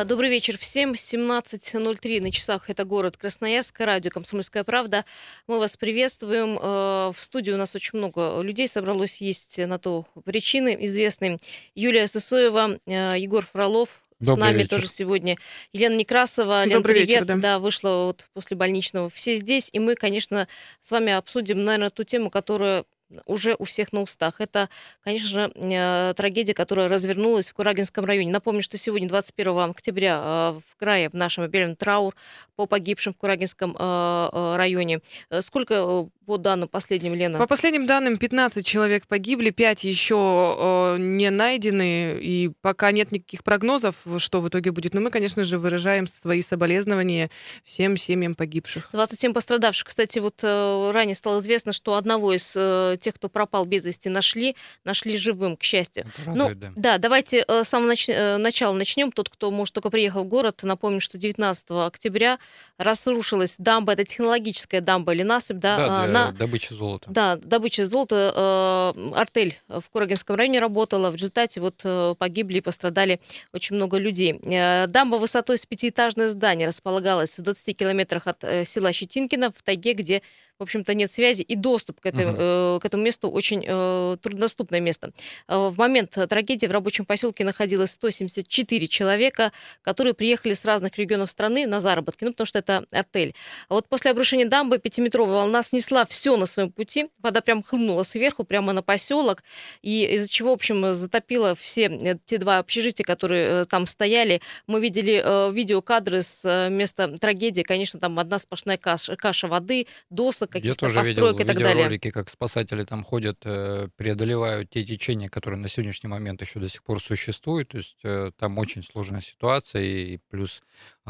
А, добрый вечер всем. 17.03 на часах. Это город Красноярск, радио «Комсомольская правда». Мы вас приветствуем. А, в студии у нас очень много людей собралось. Есть на то причины известные. Юлия Сысоева, а, Егор Фролов, Добрый с нами вечер. тоже сегодня Елена Некрасова. Лен, Добрый привет. Вечер, да. да, вышла вот после больничного. Все здесь, и мы, конечно, с вами обсудим, наверное, ту тему, которая уже у всех на устах. Это, конечно же, э, трагедия, которая развернулась в Курагинском районе. Напомню, что сегодня, 21 октября, э, в крае, в нашем объявлен траур по погибшим в Курагинском э, районе. Сколько по данным последним, Лена? По последним данным, 15 человек погибли, 5 еще не найдены, и пока нет никаких прогнозов, что в итоге будет. Но мы, конечно же, выражаем свои соболезнования всем семьям погибших. 27 пострадавших. Кстати, вот ранее стало известно, что одного из тех, кто пропал без вести, нашли, нашли живым, к счастью. Это ну, да. да, давайте э, с самого нач... Э, начала начнем. Тот, кто, может, только приехал в город, напомню, что 19 октября разрушилась дамба, это технологическая дамба или насыпь, да? Да, для на... добычи золота. Да, добыча золота. Э, артель в Курагинском районе работала, в результате вот погибли и пострадали очень много людей. Дамба высотой с пятиэтажное здание располагалась в 20 километрах от села Щетинкино в тайге, где в общем-то, нет связи, и доступ к, этой, угу. э, к этому месту очень э, труднодоступное место. Э, в момент трагедии в рабочем поселке находилось 174 человека, которые приехали с разных регионов страны на заработки, ну, потому что это отель. А вот после обрушения дамбы пятиметровая волна снесла все на своем пути, вода прям хлынула сверху, прямо на поселок, и из-за чего, в общем, затопило все э, те два общежития, которые э, там стояли. Мы видели э, видеокадры с э, места трагедии, конечно, там одна сплошная каша, каша воды, досок, каких-то построек видел и так далее. видеоролики, как спасатели там ходят, э, преодолевают те течения, которые на сегодняшний момент еще до сих пор существуют. То есть э, там очень сложная ситуация, и плюс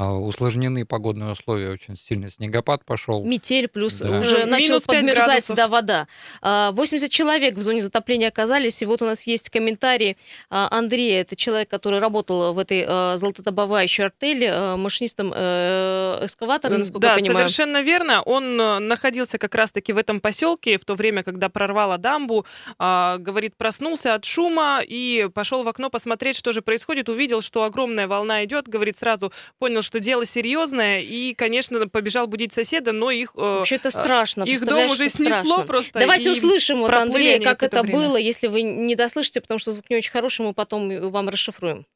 усложнены погодные условия, очень сильный снегопад пошел. Метель, плюс да. уже начала подмерзать да, вода. 80 а, человек в зоне затопления оказались, и вот у нас есть комментарий а, Андрея, это человек, который работал в этой золотодобывающей артели, машинистом э, эскаватора, насколько да, я понимаю. совершенно верно. Он э, находился как раз-таки в этом поселке в то время, когда прорвало дамбу, говорит, проснулся от шума и пошел в окно посмотреть, что же происходит, увидел, что огромная волна идет, говорит, сразу понял, что дело серьезное, и, конечно, побежал будить соседа, но их... Э, Вообще это страшно. Их дом уже снесло страшно. просто. Давайте услышим вот Андрея, как это время. было, если вы не дослышите, потому что звук не очень хороший, мы потом вам расшифруем.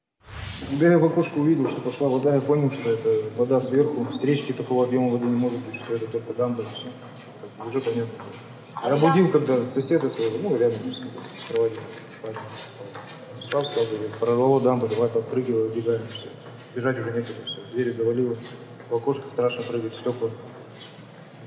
Когда я в окошко увидел, что пошла вода, я понял, что это вода сверху. С речки такого объема воды не может быть, что это только дамба. Все. Уже понятно. А я будил, когда соседа своего, ну, рядом с кроватью. Спал, спал, прорвало дамбу, давай подпрыгивай, убегаем. Все. Бежать уже некуда, все двери завалило, в окошко страшно прыгать, стекла.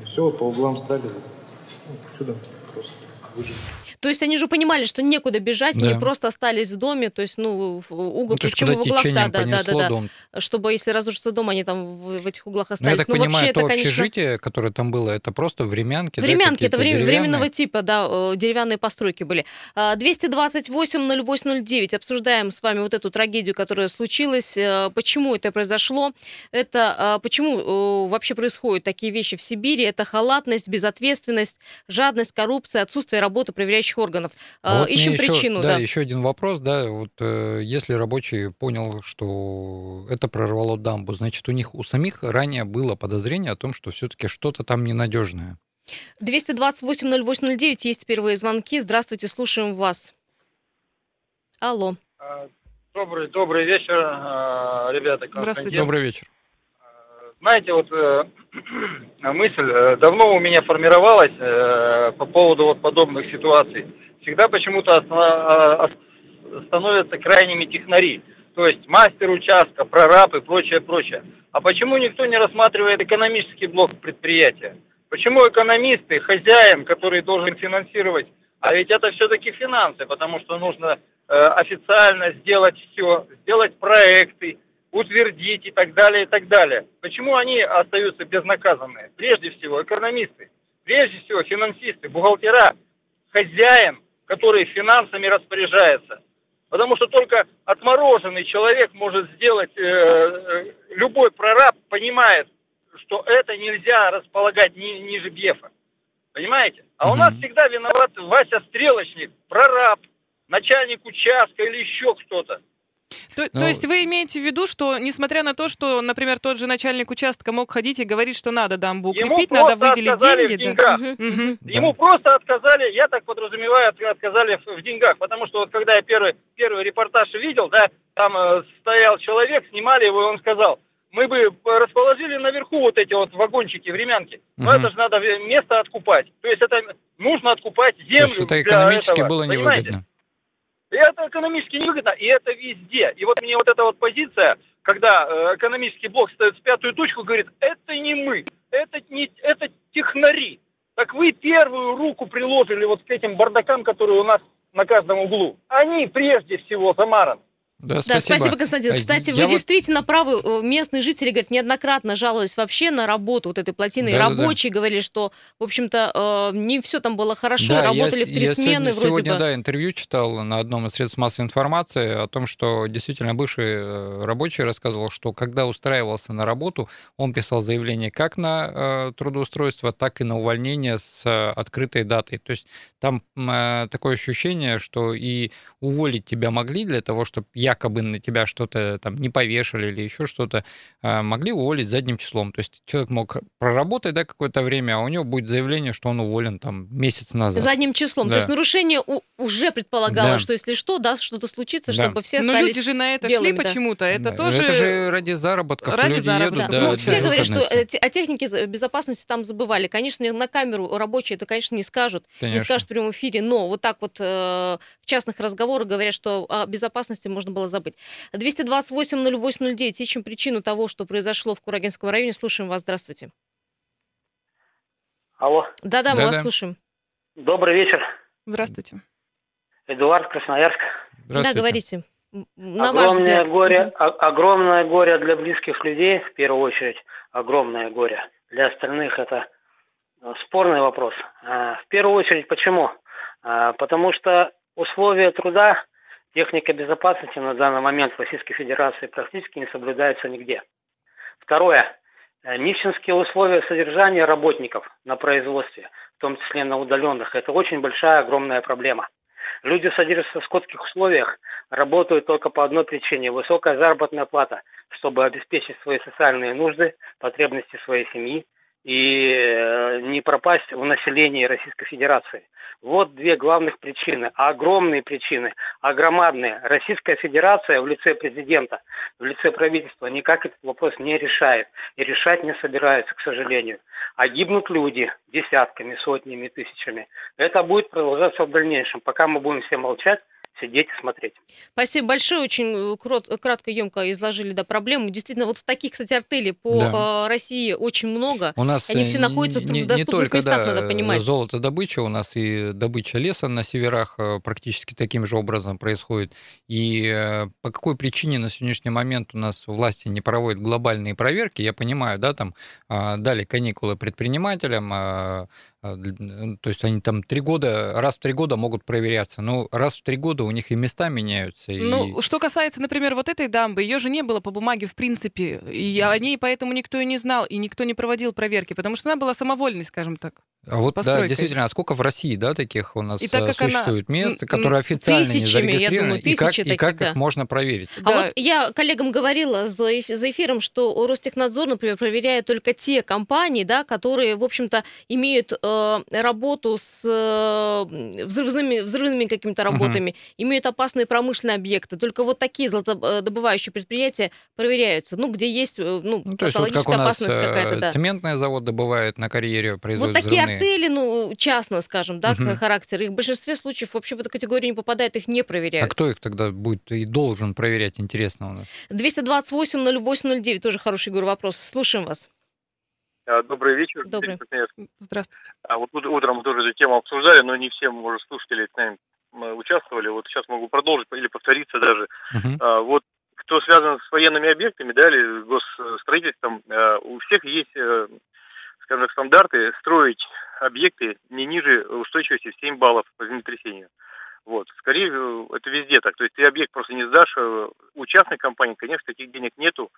И все, по углам стали, ну, сюда просто выжили. То есть они же понимали, что некуда бежать, да. они просто остались в доме, то есть, ну, в угол, ну, причем в углах, да, да, да, да, дом. чтобы если разрушится дом, они там в, в этих углах остались. Ну, я так ну, понимаю, то это, конечно... общежитие, которое там было, это просто времянки, Времянки, да, это время, временного типа, да, э, деревянные постройки были. 228-08-09, обсуждаем с вами вот эту трагедию, которая случилась, э, почему это произошло, это э, почему вообще происходят такие вещи в Сибири, это халатность, безответственность, жадность, коррупция, отсутствие работы проверяющих правоохранительных органов. А вот Ищем причину. да, да, еще один вопрос, да, вот э, если рабочий понял, что это прорвало дамбу, значит, у них у самих ранее было подозрение о том, что все-таки что-то там ненадежное. 228-08-09, есть первые звонки. Здравствуйте, слушаем вас. Алло. А, добрый, добрый вечер, а, ребята. Здравствуйте. Добрый вечер. Знаете, вот э, мысль э, давно у меня формировалась э, по поводу вот подобных ситуаций. Всегда почему-то а, становятся крайними технари. То есть мастер участка, прораб и прочее, прочее. А почему никто не рассматривает экономический блок предприятия? Почему экономисты, хозяин, который должен финансировать, а ведь это все-таки финансы, потому что нужно э, официально сделать все, сделать проекты, утвердить и так далее, и так далее. Почему они остаются безнаказанные? Прежде всего, экономисты, прежде всего, финансисты, бухгалтера, хозяин, который финансами распоряжается. Потому что только отмороженный человек может сделать, э, э любой прораб понимает, что это нельзя располагать ни, ниже Бефа. Понимаете? А у нас всегда виноват Вася Стрелочник, прораб, начальник участка или еще кто-то. То, ну, то есть вы имеете в виду, что несмотря на то, что, например, тот же начальник участка мог ходить и говорить, что надо дамбу укрепить, надо выделить деньги. Да? Угу. Ему просто отказали, я так подразумеваю, отказали в деньгах, потому что вот когда я первый, первый репортаж видел, да, там э, стоял человек, снимали его, и он сказал, мы бы расположили наверху вот эти вот вагончики, времянки. Но угу. это же надо место откупать. То есть это нужно откупать землю. То есть это экономически этого, было невыгодно. Понимаете? И это экономически невыгодно, и это везде. И вот мне вот эта вот позиция, когда э, экономический блок ставит в пятую точку, говорит, это не мы, это не это технари. Так вы первую руку приложили вот к этим бардакам, которые у нас на каждом углу. Они прежде всего замараны. Да, спасибо. да, спасибо, Константин. А Кстати, вы вот... действительно правы. Местные жители, говорят, неоднократно жаловались вообще на работу вот этой плотины. Да, Рабочие да, да. говорили, что, в общем-то, э, не все там было хорошо, да, работали я, в три я смены сегодня, вроде сегодня, бы. да, интервью читал на одном из средств массовой информации о том, что действительно бывший э, рабочий рассказывал, что когда устраивался на работу, он писал заявление как на э, трудоустройство, так и на увольнение с э, открытой датой. То есть там э, такое ощущение, что и уволить тебя могли для того, чтобы якобы на тебя что-то там не повешали или еще что-то, э, могли уволить задним числом. То есть человек мог проработать да, какое-то время, а у него будет заявление, что он уволен там месяц назад. Задним числом. Да. То есть нарушение у, уже предполагало, да. что если что, да, что-то случится, да. чтобы все остались Но люди же на это белыми, шли да. почему-то. Это да. тоже... Это же ради заработков. Ради люди заработков. Едут, да. Да, ну, все говорят, что о технике безопасности там забывали. Конечно, на камеру рабочие это, конечно, не скажут. Конечно. Не скажут в прямом эфире, но вот так вот э, в частных разговорах говорят, что о безопасности можно было забыть. 228-08-09. Ищем причину того, что произошло в Курагинском районе. Слушаем вас. Здравствуйте. Алло. Да-да, мы Да-да. вас слушаем. Добрый вечер. Здравствуйте. Эдуард, Красноярск. Да, говорите. На огромное горе, угу. огромное горе для близких людей, в первую очередь, огромное горе. Для остальных это э, спорный вопрос. А, в первую очередь, почему? А, потому что условия труда, техника безопасности на данный момент в Российской Федерации практически не соблюдается нигде. Второе. Э, нищенские условия содержания работников на производстве, в том числе на удаленных, это очень большая, огромная проблема. Люди содержатся в скотских условиях, работают только по одной причине – высокая заработная плата, чтобы обеспечить свои социальные нужды, потребности своей семьи и э, не пропасть в населении Российской Федерации. Вот две главных причины, а огромные причины, а громадные. Российская Федерация в лице президента, в лице правительства никак этот вопрос не решает и решать не собирается, к сожалению. А гибнут люди десятками, сотнями, тысячами. Это будет продолжаться в дальнейшем. Пока мы будем все молчать, сидеть и смотреть. Спасибо большое, очень э, кратко, емко изложили да, проблему. Действительно, вот в таких, кстати, артелей по да. Э, России очень много. У нас Они все находятся не, в доступных не только, местах, да, надо понимать. Золото добыча, у нас и добыча леса на северах э, практически таким же образом происходит. И по какой причине на сегодняшний момент у нас власти не проводят глобальные проверки, я понимаю, да, там а, дали каникулы предпринимателям, а, а, то есть они там три года, раз в три года могут проверяться. Но раз в три года у них и места меняются. И... Ну, что касается, например, вот этой дамбы, ее же не было по бумаге в принципе. И о ней поэтому никто и не знал, и никто не проводил проверки, потому что она была самовольной, скажем так. А вот, постройкой. да, действительно, а сколько в России, да, таких у нас и так как существует она... мест, которые официально тысячами, не зарегистрированы, думаю, и как, таких, и как да. их можно проверить? А да. вот я коллегам говорила за эфиром, что Ростехнадзор, например, проверяет только те компании, да, которые, в общем-то, имеют э, работу с э, взрывными, взрывными какими-то работами, угу. имеют опасные промышленные объекты. Только вот такие золотодобывающие предприятия проверяются, ну, где есть, э, ну, ну то есть вот как у нас опасность какая-то, да. цементный завод добывает на карьере, производит Вот такие взрывные. Артели, ну, частно, скажем, да, угу. характер. Их в большинстве случаев вообще в эту категорию не попадают, их не проверяют. А кто их тогда будет и должен проверять, интересно у нас? 228-08-09, тоже хороший, говорю, вопрос. Слушаем вас. А, добрый вечер. Добрый. Здравствуйте. А вот утром тоже эту тему обсуждали, но не все, может, слушатели с нами участвовали. Вот сейчас могу продолжить или повториться даже. А, вот кто связан с военными объектами, да, или госстроительством, а, у всех есть, э, скажем стандарты строить объекты не ниже устойчивости в 7 баллов по землетрясению. Вот. Скорее, э, это везде так. То есть ты объект просто не сдашь. Э, у частной компании, конечно, таких денег нету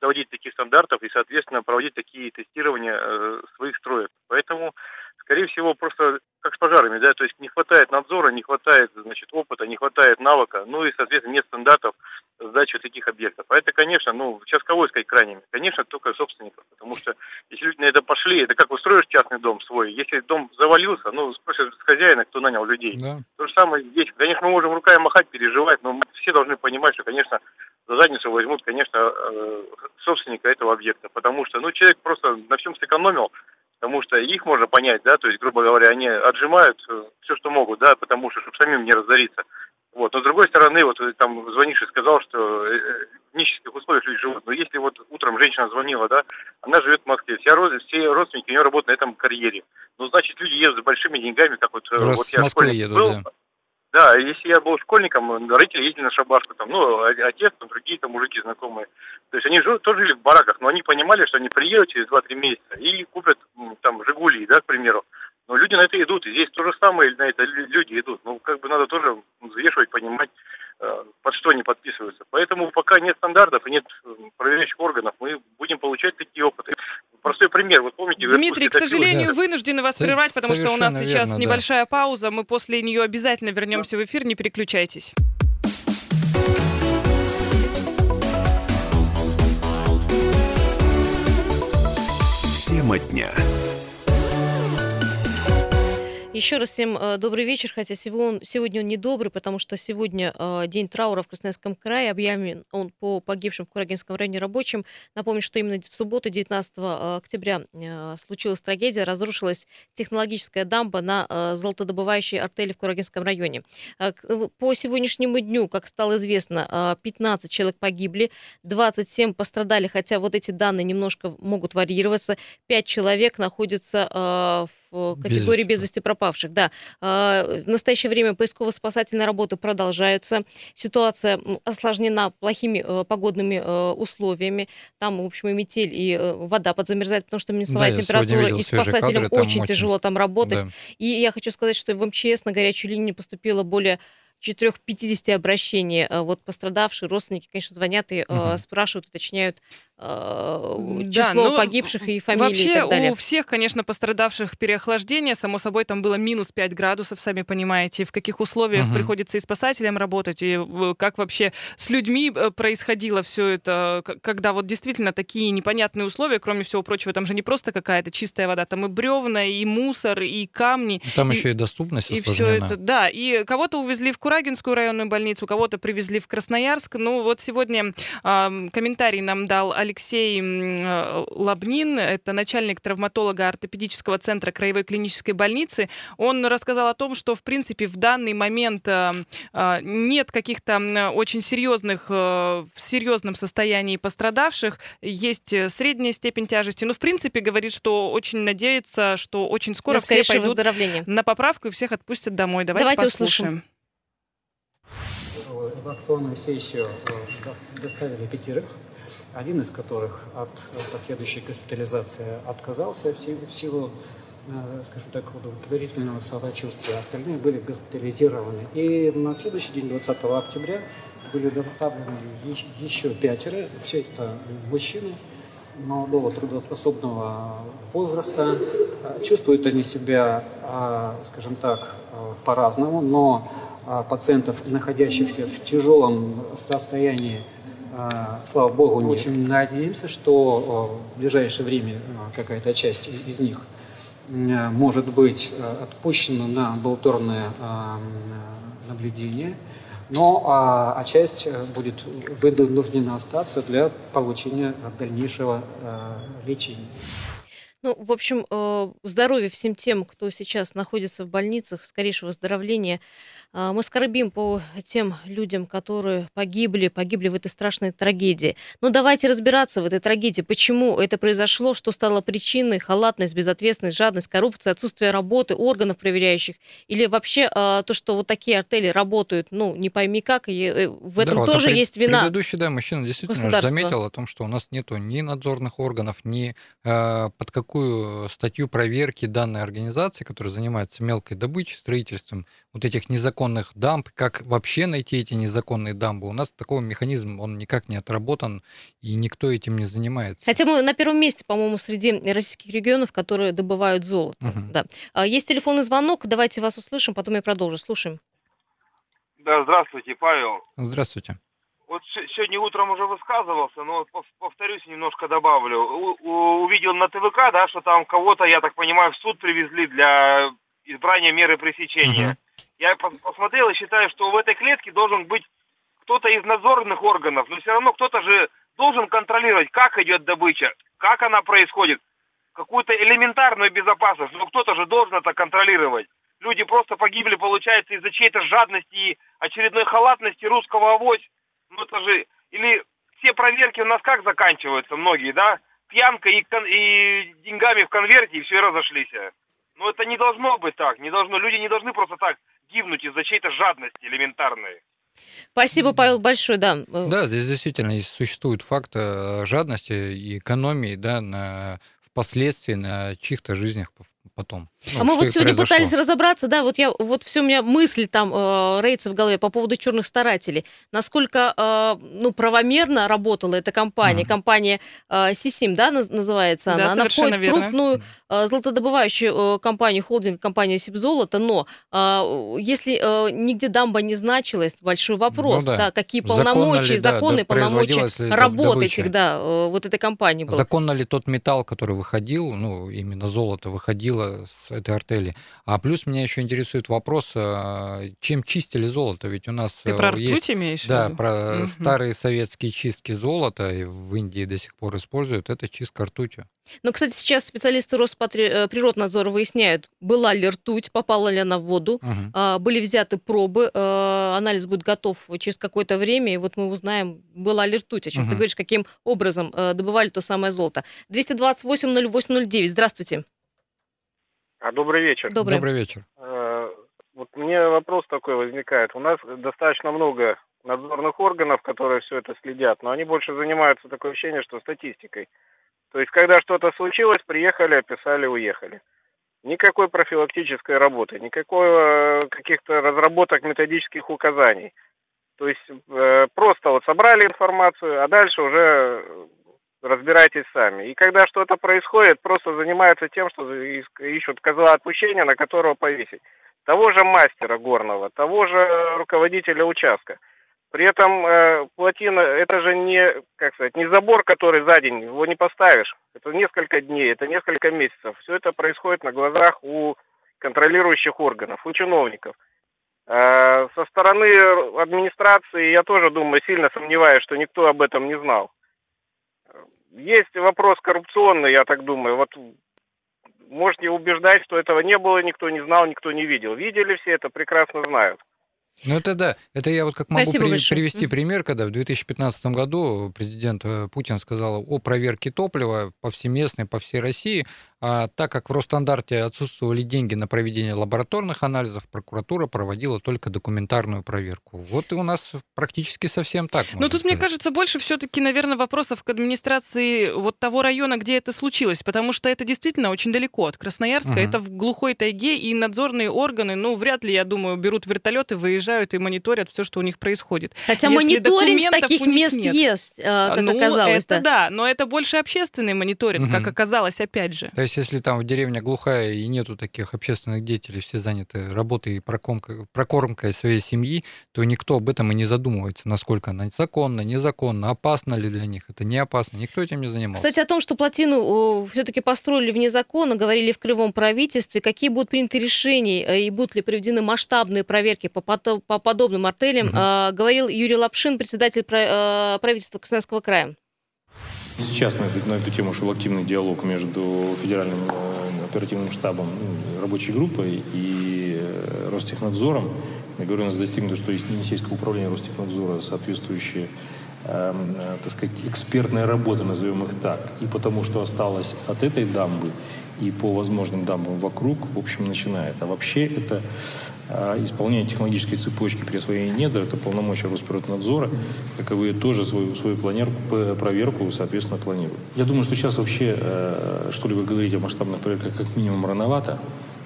доводить таких стандартов и, соответственно, проводить такие тестирования своих строек. Поэтому, скорее всего, просто как с пожарами, да, то есть не хватает надзора, не хватает, значит, опыта, не хватает навыка, ну и, соответственно, нет стандартов сдачи таких объектов. А это, конечно, ну, сейчас кого искать крайними? Конечно, только собственников, потому что если люди на это пошли, это как устроишь частный дом свой, если дом завалился, ну, спросишь с хозяина, кто нанял людей. Да. То же самое здесь. Конечно, мы можем руками махать, переживать, но все должны понимать, что, конечно, за задницу возьмут, конечно, э, собственника этого объекта, потому что, ну, человек просто на всем сэкономил, потому что их можно понять, да, то есть, грубо говоря, они отжимают э, все, что могут, да, потому что, чтобы самим не разориться. Вот. Но с другой стороны, вот э, там звонивший сказал, что нищих условиях люди живут. Но если вот утром женщина звонила, да, она живет в Москве, все, все родственники у нее работают на этом карьере. Ну, значит, люди едут с большими деньгами, как вот, Раз вот я в Москве едут, был, да. Да, если я был школьником, родители ездили на шабашку, там, ну, отец, там, другие там мужики знакомые. То есть они жили, тоже жили в бараках, но они понимали, что они приедут через 2-3 месяца и купят там «Жигули», да, к примеру. Но люди на это идут, и здесь то же самое на это люди идут. Ну, как бы надо тоже взвешивать, понимать, э, под что они подписываются. Поэтому пока нет стандартов и нет проверяющих органов, мы будем получать такие опыты. Простой пример. Вот помните... Дмитрий, к сожалению, да. вынуждены вас прервать, потому что у нас сейчас верно, небольшая да. пауза. Мы после нее обязательно вернемся в эфир. Не переключайтесь. Тема дня. Еще раз всем э, добрый вечер, хотя сегодня, он не добрый, потому что сегодня э, день траура в Красноярском крае, объявлен он по погибшим в Курагинском районе рабочим. Напомню, что именно в субботу, 19 э, октября, случилась трагедия, разрушилась технологическая дамба на золотодобывающей артели в Курагинском районе. По сегодняшнему дню, как стало известно, э, 15 человек погибли, 27 пострадали, хотя вот эти данные немножко могут варьироваться. 5 человек находятся в в категории без вести пропавших. Да. А, в настоящее время поисково-спасательные работы продолжаются. Ситуация осложнена плохими э, погодными э, условиями. Там, в общем, и метель, и э, вода подзамерзает, потому что минусовая да, температура, и спасателям кадры, очень, очень тяжело там работать. Да. И я хочу сказать, что в МЧС на горячую линию поступило более 450 обращений. Вот пострадавшие родственники, конечно, звонят и угу. спрашивают, уточняют Э, число да, ну, погибших и фамилии вообще и так далее. у всех, конечно, пострадавших переохлаждение. Само собой, там было минус 5 градусов, сами понимаете, в каких условиях угу. приходится и спасателям работать, и как вообще с людьми э, происходило все это, когда вот действительно такие непонятные условия, кроме всего прочего, там же не просто какая-то чистая вода, там и бревна, и мусор, и камни. Там и, еще и доступность И все это, да. И кого-то увезли в Курагинскую районную больницу, кого-то привезли в Красноярск. Ну вот сегодня э, комментарий нам дал Алексей э, Лабнин, это начальник травматолога ортопедического центра Краевой клинической больницы. Он рассказал о том, что, в принципе, в данный момент э, э, нет каких-то очень серьезных, в серьезном состоянии пострадавших. Есть средняя степень тяжести. Но, в принципе, говорит, что очень надеется, что очень скоро все пойдут на поправку и всех отпустят домой. Давайте, Давайте послушаем. Услышим. Эвакуационную сессию доставили пятерых один из которых от последующей госпитализации отказался в силу, в э, скажем так, удовлетворительного самочувствия. Остальные были госпитализированы. И на следующий день, 20 октября, были доставлены еще пятеро. Все это мужчины молодого трудоспособного возраста. Чувствуют они себя, а, скажем так, э, по-разному, но пациентов, находящихся в тяжелом состоянии а, слава богу, нет. Очень надеемся, что в ближайшее время а, какая-то часть из них может быть а, отпущена на амбулаторное наблюдение, но а, часть э, будет вынуждена остаться для получения дальнейшего лечения. Ну, в общем, э, здоровья всем тем, кто сейчас находится в больницах, скорейшего выздоровления. А, мы скорбим по тем людям, которые погибли, погибли в этой страшной трагедии. Но давайте разбираться в этой трагедии, почему это произошло, что стало причиной, халатность, безответственность, жадность, коррупция, отсутствие работы органов проверяющих, или вообще а, то, что вот такие артели работают, ну, не пойми как, и э, в этом да, тоже вот есть вина. Предыдущий, да, мужчина действительно заметил о том, что у нас нету ни надзорных органов, ни э, под такую статью проверки данной организации, которая занимается мелкой добычей, строительством вот этих незаконных дамб, как вообще найти эти незаконные дамбы. У нас такого механизма, он никак не отработан, и никто этим не занимается. Хотя мы на первом месте, по-моему, среди российских регионов, которые добывают золото. Угу. Да. А, есть телефонный звонок, давайте вас услышим, потом я продолжу. Слушаем. Да, здравствуйте, Павел. Здравствуйте. Вот сегодня утром уже высказывался, но повторюсь, немножко добавлю. У, увидел на ТВК, да, что там кого-то, я так понимаю, в суд привезли для избрания меры пресечения. Угу. Я посмотрел и считаю, что в этой клетке должен быть кто-то из надзорных органов, но все равно кто-то же должен контролировать, как идет добыча, как она происходит, какую-то элементарную безопасность, но кто-то же должен это контролировать. Люди просто погибли, получается, из-за чьей-то жадности и очередной халатности русского авось. Ну это же... Или все проверки у нас как заканчиваются, многие, да? Пьянка и, и деньгами в конверте, и все разошлись. Но это не должно быть так. Не должно, люди не должны просто так гибнуть из-за чьей-то жадности элементарной. Спасибо, Павел, большое, да. Да, здесь действительно существует факт э, жадности и экономии, да, на впоследствии на чьих-то жизнях потом. Ну, а мы вот сегодня произошло. пытались разобраться, да, вот я вот все у меня мысль там э, роится в голове по поводу черных старателей, насколько э, ну правомерно работала эта компания, mm-hmm. компания э, Сисим, да, называется она, да, она входит верно. в крупную э, золотодобывающую э, компанию холдинг компания Сибзолото, но э, если э, нигде дамба не значилась, большой вопрос, ну, да. да, какие полномочия, законно ли, законы, да, полномочия работы этих, да, э, вот этой компании. Было. Законно ли тот металл, который выходил, ну именно золото выходило с этой артели. А плюс меня еще интересует вопрос, а, чем чистили золото? Ведь у нас Ты про э, есть, имеешь Да, про угу. старые советские чистки золота, и в Индии до сих пор используют, это чистка ртутью. Но, кстати, сейчас специалисты Росприроднадзора э, выясняют, была ли ртуть, попала ли она в воду, угу. были взяты пробы, э, анализ будет готов через какое-то время, и вот мы узнаем, была ли ртуть, о чем угу. ты говоришь, каким образом добывали то самое золото. 228-08-09, здравствуйте. А добрый вечер. Добрый, добрый вечер. Э, вот мне вопрос такой возникает. У нас достаточно много надзорных органов, которые все это следят, но они больше занимаются такое ощущение, что статистикой. То есть, когда что-то случилось, приехали, описали, уехали. Никакой профилактической работы, никакой э, каких-то разработок методических указаний. То есть э, просто вот собрали информацию, а дальше уже разбирайтесь сами. И когда что-то происходит, просто занимаются тем, что ищут козла отпущения, на которого повесить. Того же мастера горного, того же руководителя участка. При этом э, плотина, это же не, как сказать, не забор, который за день, его не поставишь. Это несколько дней, это несколько месяцев. Все это происходит на глазах у контролирующих органов, у чиновников. Э, со стороны администрации я тоже думаю, сильно сомневаюсь, что никто об этом не знал. Есть вопрос коррупционный, я так думаю. Вот можете убеждать, что этого не было, никто не знал, никто не видел. Видели все это, прекрасно знают. Ну это да, это я вот как могу при, привести пример, когда в 2015 году президент э, Путин сказал о проверке топлива повсеместной по всей России, а так как в Росстандарте отсутствовали деньги на проведение лабораторных анализов, прокуратура проводила только документарную проверку. Вот и у нас практически совсем так. Ну тут, сказать. мне кажется, больше все-таки, наверное, вопросов к администрации вот того района, где это случилось, потому что это действительно очень далеко от Красноярска, угу. это в глухой тайге, и надзорные органы, ну, вряд ли, я думаю, берут вертолеты, выезжают и мониторят все, что у них происходит. Хотя Если мониторинг таких мест нет. есть, а, как ну, оказалось. Это да. да, но это больше общественный мониторинг, угу. как оказалось, опять же есть, если там в деревне глухая и нету таких общественных деятелей, все заняты работой и прокормкой, прокормкой своей семьи, то никто об этом и не задумывается, насколько она законна, незаконна, опасно ли для них, это не опасно, никто этим не занимался. Кстати, о том, что плотину все-таки построили вне закона, говорили в Кривом правительстве, какие будут приняты решения э, и будут ли проведены масштабные проверки по, по подобным артелям, угу. говорил Юрий Лапшин, председатель э, правительства Красноярского края. Сейчас на эту, на эту тему шел активный диалог между федеральным э, оперативным штабом, ну, рабочей группой и э, Ростехнадзором. Я говорю, у нас достигнуто, что есть Енисейское управление Ростехнадзора соответствующие Эм, э, так сказать, экспертная работа, назовем их так, и потому что осталось от этой дамбы, и по возможным дамбам вокруг, в общем, начинает. А вообще это исполнение технологической цепочки при освоении недр, это полномочия Росприроднадзора, каковые тоже свою, свою планерку, проверку, соответственно, планируют. Я думаю, что сейчас вообще э, что-либо говорить о масштабных проверках как минимум рановато.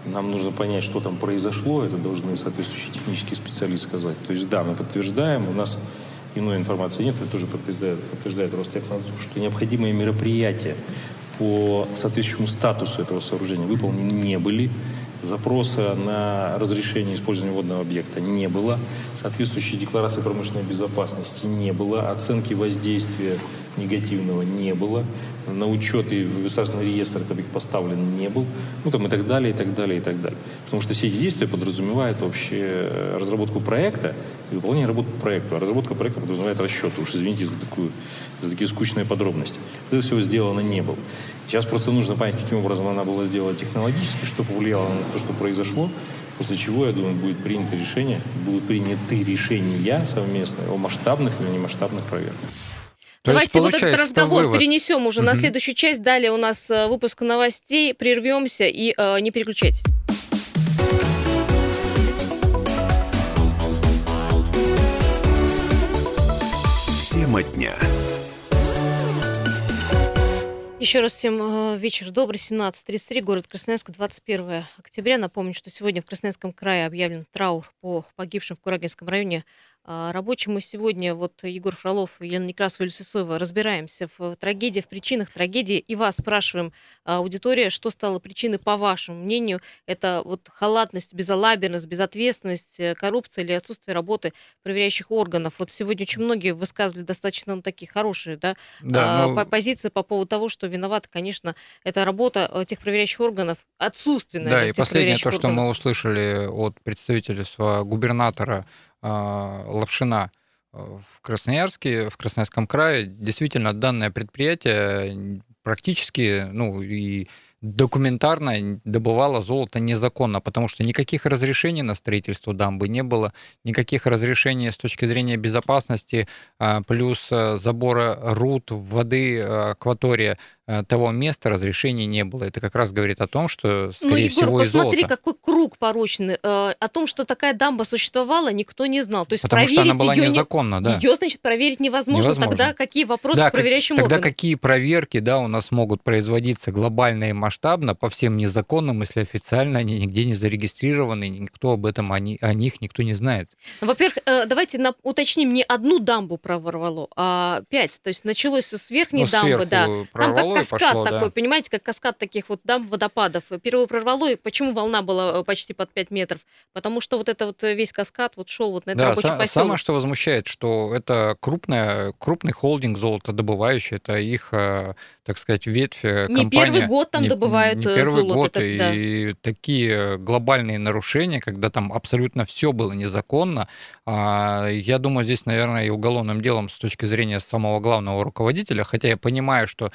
Нам нужно понять, что там произошло, это должны соответствующие технические специалисты сказать. То есть, да, мы подтверждаем, у нас иной информации нет, это тоже подтверждает, подтверждает Ростехнадзор, что необходимые мероприятия по соответствующему статусу этого сооружения выполнены не были. Запроса на разрешение использования водного объекта не было. Соответствующей декларации промышленной безопасности не было. Оценки воздействия негативного не было. На учет и в государственный реестр это поставлен не был. Ну, там и так далее, и так далее, и так далее. Потому что все эти действия подразумевают вообще разработку проекта и выполнение работы по проекту. А разработка проекта подразумевает расчет. Уж извините за, такую, за такие скучные подробности. Это всего сделано не было. Сейчас просто нужно понять, каким образом она была сделана технологически, что повлияло на то, что произошло. После чего, я думаю, будет принято решение, будут приняты решения совместные о масштабных или немасштабных проверках. То Давайте вот этот разговор вывод. перенесем уже угу. на следующую часть. Далее у нас э, выпуск новостей. Прервемся и э, не переключайтесь. Тема дня. Еще раз всем э, вечер добрый, 17.33, город Красноярск, 21 октября. Напомню, что сегодня в Красноярском крае объявлен траур по погибшим в Курагинском районе а, рабочим мы сегодня, вот Егор Фролов, Елена Некрасова, Илья Сысоева, разбираемся в трагедии, в причинах трагедии, и вас спрашиваем, а, аудитория, что стало причиной, по вашему мнению, это вот халатность, безалаберность, безответственность, э, коррупция или отсутствие работы проверяющих органов? Вот сегодня очень многие высказывали достаточно ну, такие хорошие да, да, ну... позиции по поводу того, что виновата, конечно, это работа э, тех проверяющих органов, отсутственная Да, и последнее то, органов. что мы услышали от представителя губернатора а, Лапшина э, в Красноярске, в Красноярском крае. Действительно, данное предприятие практически, ну и документарно добывало золото незаконно, потому что никаких разрешений на строительство дамбы не было, никаких разрешений с точки зрения безопасности, а, плюс э, забора руд, воды, э, акватория того места разрешения не было. Это как раз говорит о том, что, ну, скорее ну, Егор, всего, посмотри, какой круг порочный. Э, о том, что такая дамба существовала, никто не знал. То есть Потому проверить что она была ее, незаконна, да. Ее, значит, проверить невозможно. невозможно. Тогда какие вопросы да, к проверяющим Тогда органам? какие проверки, да, у нас могут производиться глобально и масштабно по всем незаконным, если официально они нигде не зарегистрированы, никто об этом, они, о них никто не знает. Во-первых, э, давайте на, уточним, не одну дамбу проворвало, а пять. То есть началось с верхней ну, дамбы, да. Там как каскад пошло, такой, да. понимаете, как каскад таких вот дам водопадов. Первую прорвало, и почему волна была э, почти под 5 метров? Потому что вот это вот э, весь каскад вот шел вот на этот да, рабочий поселок. Самое, что возмущает, что это крупная, крупный холдинг золотодобывающий, это их, э, так сказать, ветвь Не первый год там не, добывают не первый золото. Год, это, да. и такие глобальные нарушения, когда там абсолютно все было незаконно, а, я думаю, здесь, наверное, и уголовным делом с точки зрения самого главного руководителя, хотя я понимаю, что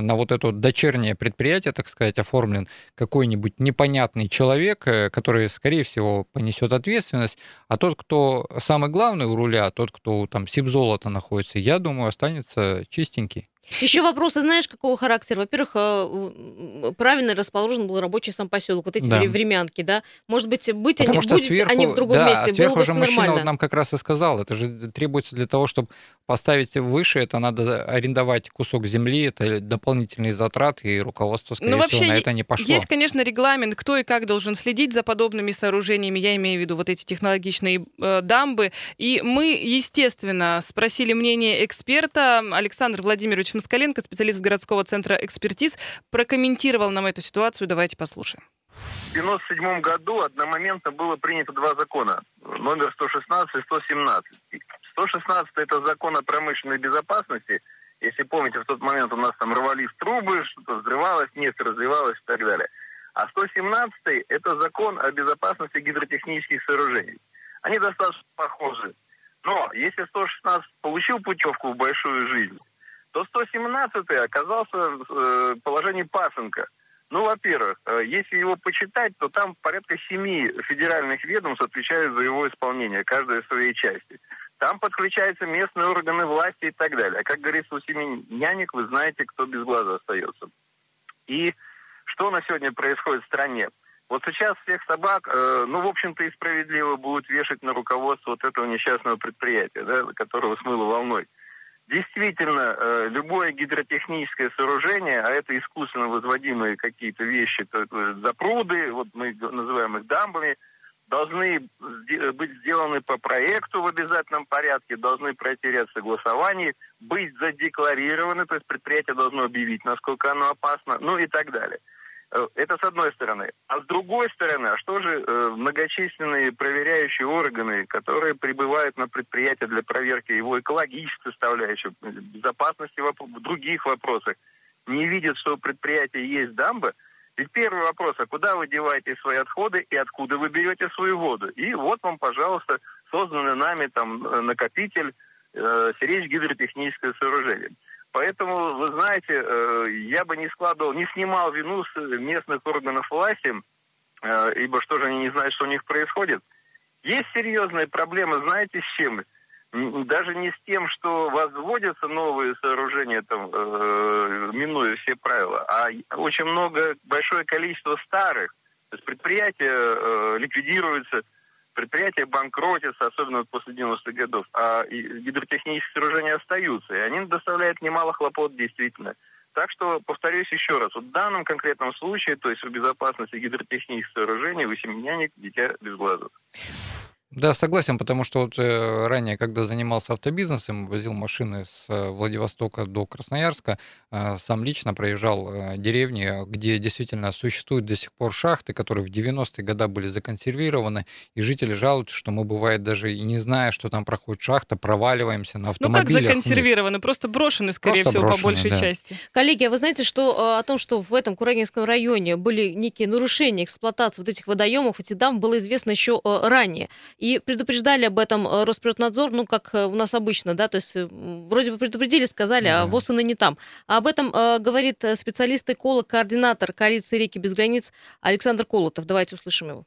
на вот эту дочернее предприятие, так сказать, оформлен какой-нибудь непонятный человек, э, который, скорее всего, понесет ответственность, а тот, кто самый главный у руля, тот, кто там сибзолото находится, я думаю, останется чистенький. Еще вопросы, знаешь, какого характера? Во-первых, э, правильно расположен был рабочий сам поселок, вот эти да. времянки, да? Может быть, быть Потому они, будет сверху, они в другом да, месте, сверху было бы все нормально. нам как раз и сказал, это же требуется для того, чтобы поставить выше, это надо арендовать кусок земли, это дополнительные затраты, и руководство, скорее ну, всего, на это не пошло. Есть, конечно, регламент, кто и как должен следить за подобными сооружениями, я имею в виду вот эти технологичные э, дамбы, и мы, естественно, спросили мнение эксперта, Александр Владимирович Москаленко, специалист специалист городского центра экспертиз, прокомментировал нам эту ситуацию. Давайте послушаем. В 1997 году одномоментно было принято два закона, номер 116 и 117. 116 – это закон о промышленной безопасности. Если помните, в тот момент у нас там рвались трубы, что-то взрывалось, нефть развивалась и так далее. А 117 – это закон о безопасности гидротехнических сооружений. Они достаточно похожи. Но если 116 получил путевку в большую жизнь, то 117 оказался в э, положении пасынка. Ну, во-первых, э, если его почитать, то там порядка семи федеральных ведомств отвечают за его исполнение, каждая в своей части. там подключаются местные органы власти и так далее. А как говорится, у семи нянек вы знаете, кто без глаза остается. И что на сегодня происходит в стране? Вот сейчас всех собак, э, ну, в общем-то, и справедливо будут вешать на руководство вот этого несчастного предприятия, да, которого смыло волной. Действительно, э, любое гидротехническое сооружение, а это искусственно возводимые какие-то вещи, запруды, вот мы называем их дамбами, должны быть сделаны по проекту в обязательном порядке, должны пройти ряд согласований, быть задекларированы, то есть предприятие должно объявить, насколько оно опасно, ну и так далее. Э, это с одной стороны. А с другой стороны, а что же э, многочисленные проверяющие органы, которые прибывают на предприятие для проверки его экологической составляющей, безопасности в других вопросах, не видят, что у предприятия есть дамба, ведь первый вопрос, а куда вы деваете свои отходы и откуда вы берете свою воду? И вот вам, пожалуйста, созданный нами там э, накопитель, э, сиречь гидротехническое сооружение. Поэтому, вы знаете, э, я бы не складывал, не снимал вину с местных органов власти, э, ибо что же они не знают, что у них происходит. Есть серьезные проблемы, знаете, с чем? Даже не с тем, что возводятся новые сооружения, там, э, минуя все правила, а очень много, большое количество старых. То есть предприятия ликвидируются, предприятия банкротятся, особенно после 90-х годов, а гидротехнические сооружения остаются, и они доставляют немало хлопот действительно. Так что, повторюсь еще раз, вот в данном конкретном случае, то есть в безопасности гидротехнических сооружений, вы семеняник, дитя без глаза. Да, согласен, потому что вот э, ранее, когда занимался автобизнесом, возил машины с э, Владивостока до Красноярска, э, сам лично проезжал деревни, где действительно существуют до сих пор шахты, которые в 90-е годы были законсервированы, и жители жалуются, что мы, бывает, даже и не зная, что там проходит шахта, проваливаемся на автомобилях. Ну как законсервированы? Просто брошены, скорее Просто всего, брошены, по большей да. части. Коллеги, а вы знаете, что о том, что в этом Курагинском районе были некие нарушения эксплуатации вот этих водоемов, эти дам было известно еще ранее. И предупреждали об этом э, Росприроднадзор, ну, как э, у нас обычно, да, то есть э, вроде бы предупредили, сказали, а ВОЗ и не там. А об этом э, говорит специалист-эколог, координатор коалиции «Реки без границ» Александр Колотов. Давайте услышим его.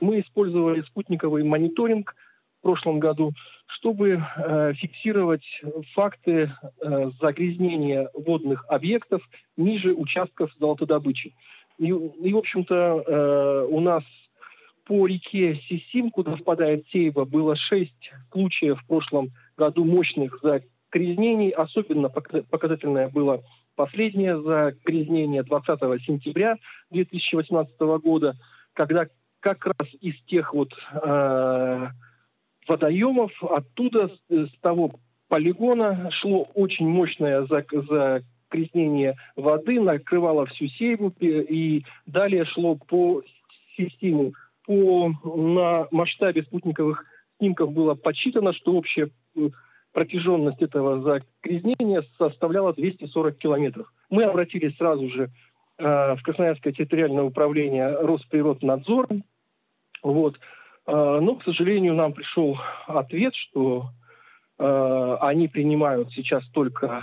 Мы использовали спутниковый мониторинг в прошлом году, чтобы э, фиксировать факты э, загрязнения водных объектов ниже участков золотодобычи. И, и в общем-то, э, у нас по реке Сисим, куда впадает Сейва, было шесть случаев в прошлом году мощных загрязнений. Особенно показательное было последнее загрязнение 20 сентября 2018 года, когда как раз из тех вот э, водоемов, оттуда, с, того полигона шло очень мощное загрязнение воды, накрывало всю Сейву и далее шло по системе по, на масштабе спутниковых снимков было подсчитано, что общая э, протяженность этого загрязнения составляла 240 километров. Мы обратились сразу же э, в Красноярское территориальное управление Росприроднадзор. Вот. Э, но, к сожалению, нам пришел ответ, что э, они принимают сейчас только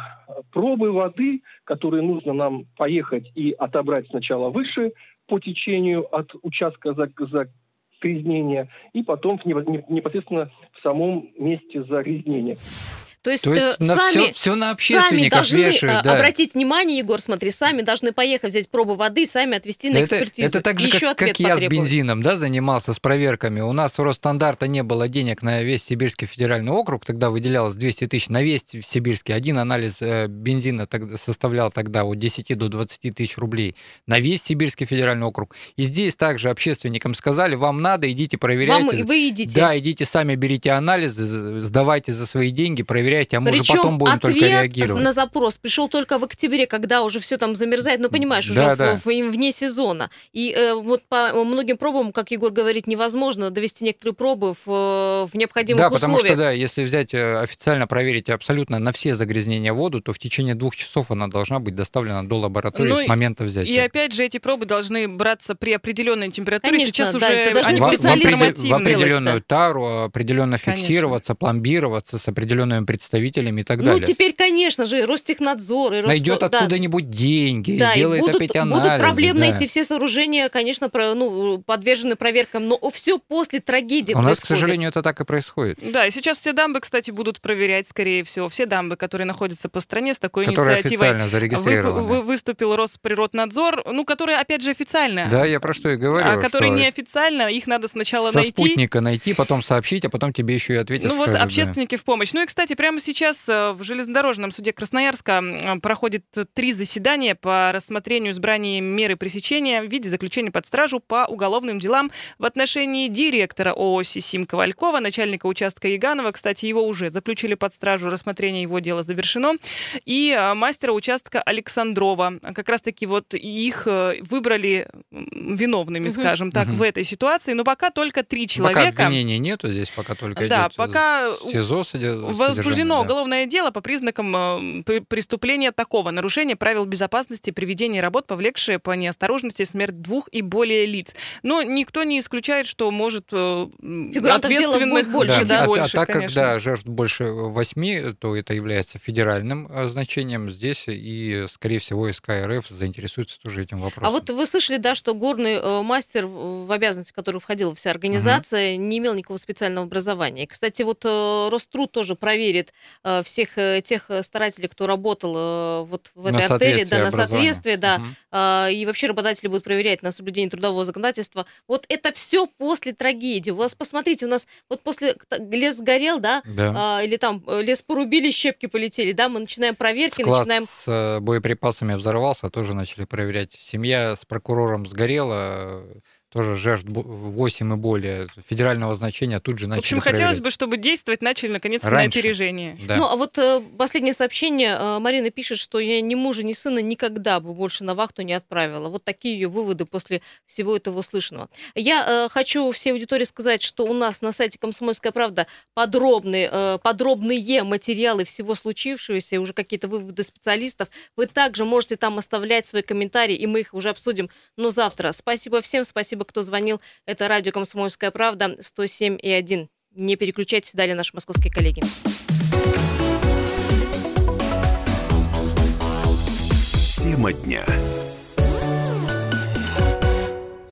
пробы воды, которые нужно нам поехать и отобрать сначала выше по течению от участка загрязнения и потом непосредственно в самом месте загрязнения. То есть, То есть э, на сами, все, все на сами должны вешают, да. обратить внимание, Егор, смотри, сами должны поехать взять пробу воды, сами отвезти на это, экспертизу. Это так же, Еще как, как я с бензином да, занимался, с проверками. У нас у Росстандарта не было денег на весь Сибирский федеральный округ, тогда выделялось 200 тысяч на весь Сибирский. Один анализ э, бензина тогда составлял тогда от 10 до 20 тысяч рублей на весь Сибирский федеральный округ. И здесь также общественникам сказали, вам надо, идите проверяйте. Вам, вы идите. Да, идите сами, берите анализы, сдавайте за свои деньги, проверяйте проверяйте, а мы Причем уже потом будем ответ только реагировать. на запрос пришел только в октябре, когда уже все там замерзает, ну понимаешь, уже да, в, да. В, вне сезона. И э, вот по многим пробам, как Егор говорит, невозможно довести некоторые пробы в, в необходимых да, условиях. Да, потому что, да, если взять э, официально проверить абсолютно на все загрязнения воду, то в течение двух часов она должна быть доставлена до лаборатории ну, с момента взятия. И опять же, эти пробы должны браться при определенной температуре. Конечно, Сейчас да, уже это должны в, специалисты в, в определенную делать, тару, определенно Конечно. фиксироваться, пломбироваться с определенными прецедентами представителями и так ну, далее. Ну, теперь, конечно же, Ростехнадзор и Росто... Найдет откуда-нибудь да. деньги, да, сделает будут, опять анализы. Будут проблемные да. эти все сооружения, конечно, про, ну, подвержены проверкам, но все после трагедии У происходит. нас, к сожалению, это так и происходит. Да, и сейчас все дамбы, кстати, будут проверять, скорее всего, все дамбы, которые находятся по стране с такой которые инициативой. официально зарегистрированы. Вы, вы, выступил Росприроднадзор, ну, которые, опять же, официально. Да, я про что и говорю. А которые неофициально, их надо сначала со найти. спутника найти, потом сообщить, а потом тебе еще и ответят. Ну вот скажут, общественники да. в помощь. Ну и, кстати, прямо сейчас э, в железнодорожном суде Красноярска проходит три заседания по рассмотрению избрания меры пресечения в виде заключения под стражу по уголовным делам в отношении директора ООО «Сисим» Ковалькова, начальника участка Яганова. Кстати, его уже заключили под стражу, рассмотрение его дела завершено. И э, мастера участка Александрова. Как раз-таки вот их э, выбрали виновными, угу. скажем так, угу. в этой ситуации. Но пока только три человека. Пока обвинений нету здесь, пока только да, идет пока СИЗО возбуждено да. уголовное дело по признакам э, преступления такого нарушения правил безопасности при ведении работ, повлекшее по неосторожности смерть двух и более лиц. Но никто не исключает, что может Фигурантов ответственных больше, да? да? больше, а, а так конечно. как да, жертв больше восьми, то это является федеральным значением здесь, и, скорее всего, СК РФ заинтересуется тоже этим вопросом. А вот вы слышали, да, что горный э, мастер, в обязанности которого входила вся организация, угу. не имел никакого специального образования. Кстати, вот э, Роструд тоже проверит э, всех э, тех старателей, кто работал э, вот в этой на артели, да, на соответствие, да, угу. э, и вообще работодатели будут проверять на соблюдение трудового законодательства. Вот это все после трагедии. У вас, посмотрите, у нас вот после лес сгорел, да, да. Э, или там лес порубили, щепки полетели, да, мы начинаем проверки, Склад начинаем... с боеприпасами взорвался, тоже начали проверять. Семья с прокурором сгорела, тоже жертв 8 и более федерального значения тут же начали В общем, проверять. хотелось бы, чтобы действовать начали наконец Раньше. на опережение. Да. Ну, а вот э, последнее сообщение. Э, Марина пишет, что я ни мужа, ни сына никогда бы больше на вахту не отправила. Вот такие ее выводы после всего этого услышанного. Я э, хочу всей аудитории сказать, что у нас на сайте «Комсомольская правда» подробные, э, подробные материалы всего случившегося, уже какие-то выводы специалистов. Вы также можете там оставлять свои комментарии, и мы их уже обсудим, но завтра. Спасибо всем, спасибо кто звонил. Это радио «Комсомольская правда» 107 и 1. Не переключайтесь, далее наши московские коллеги. Тема дня.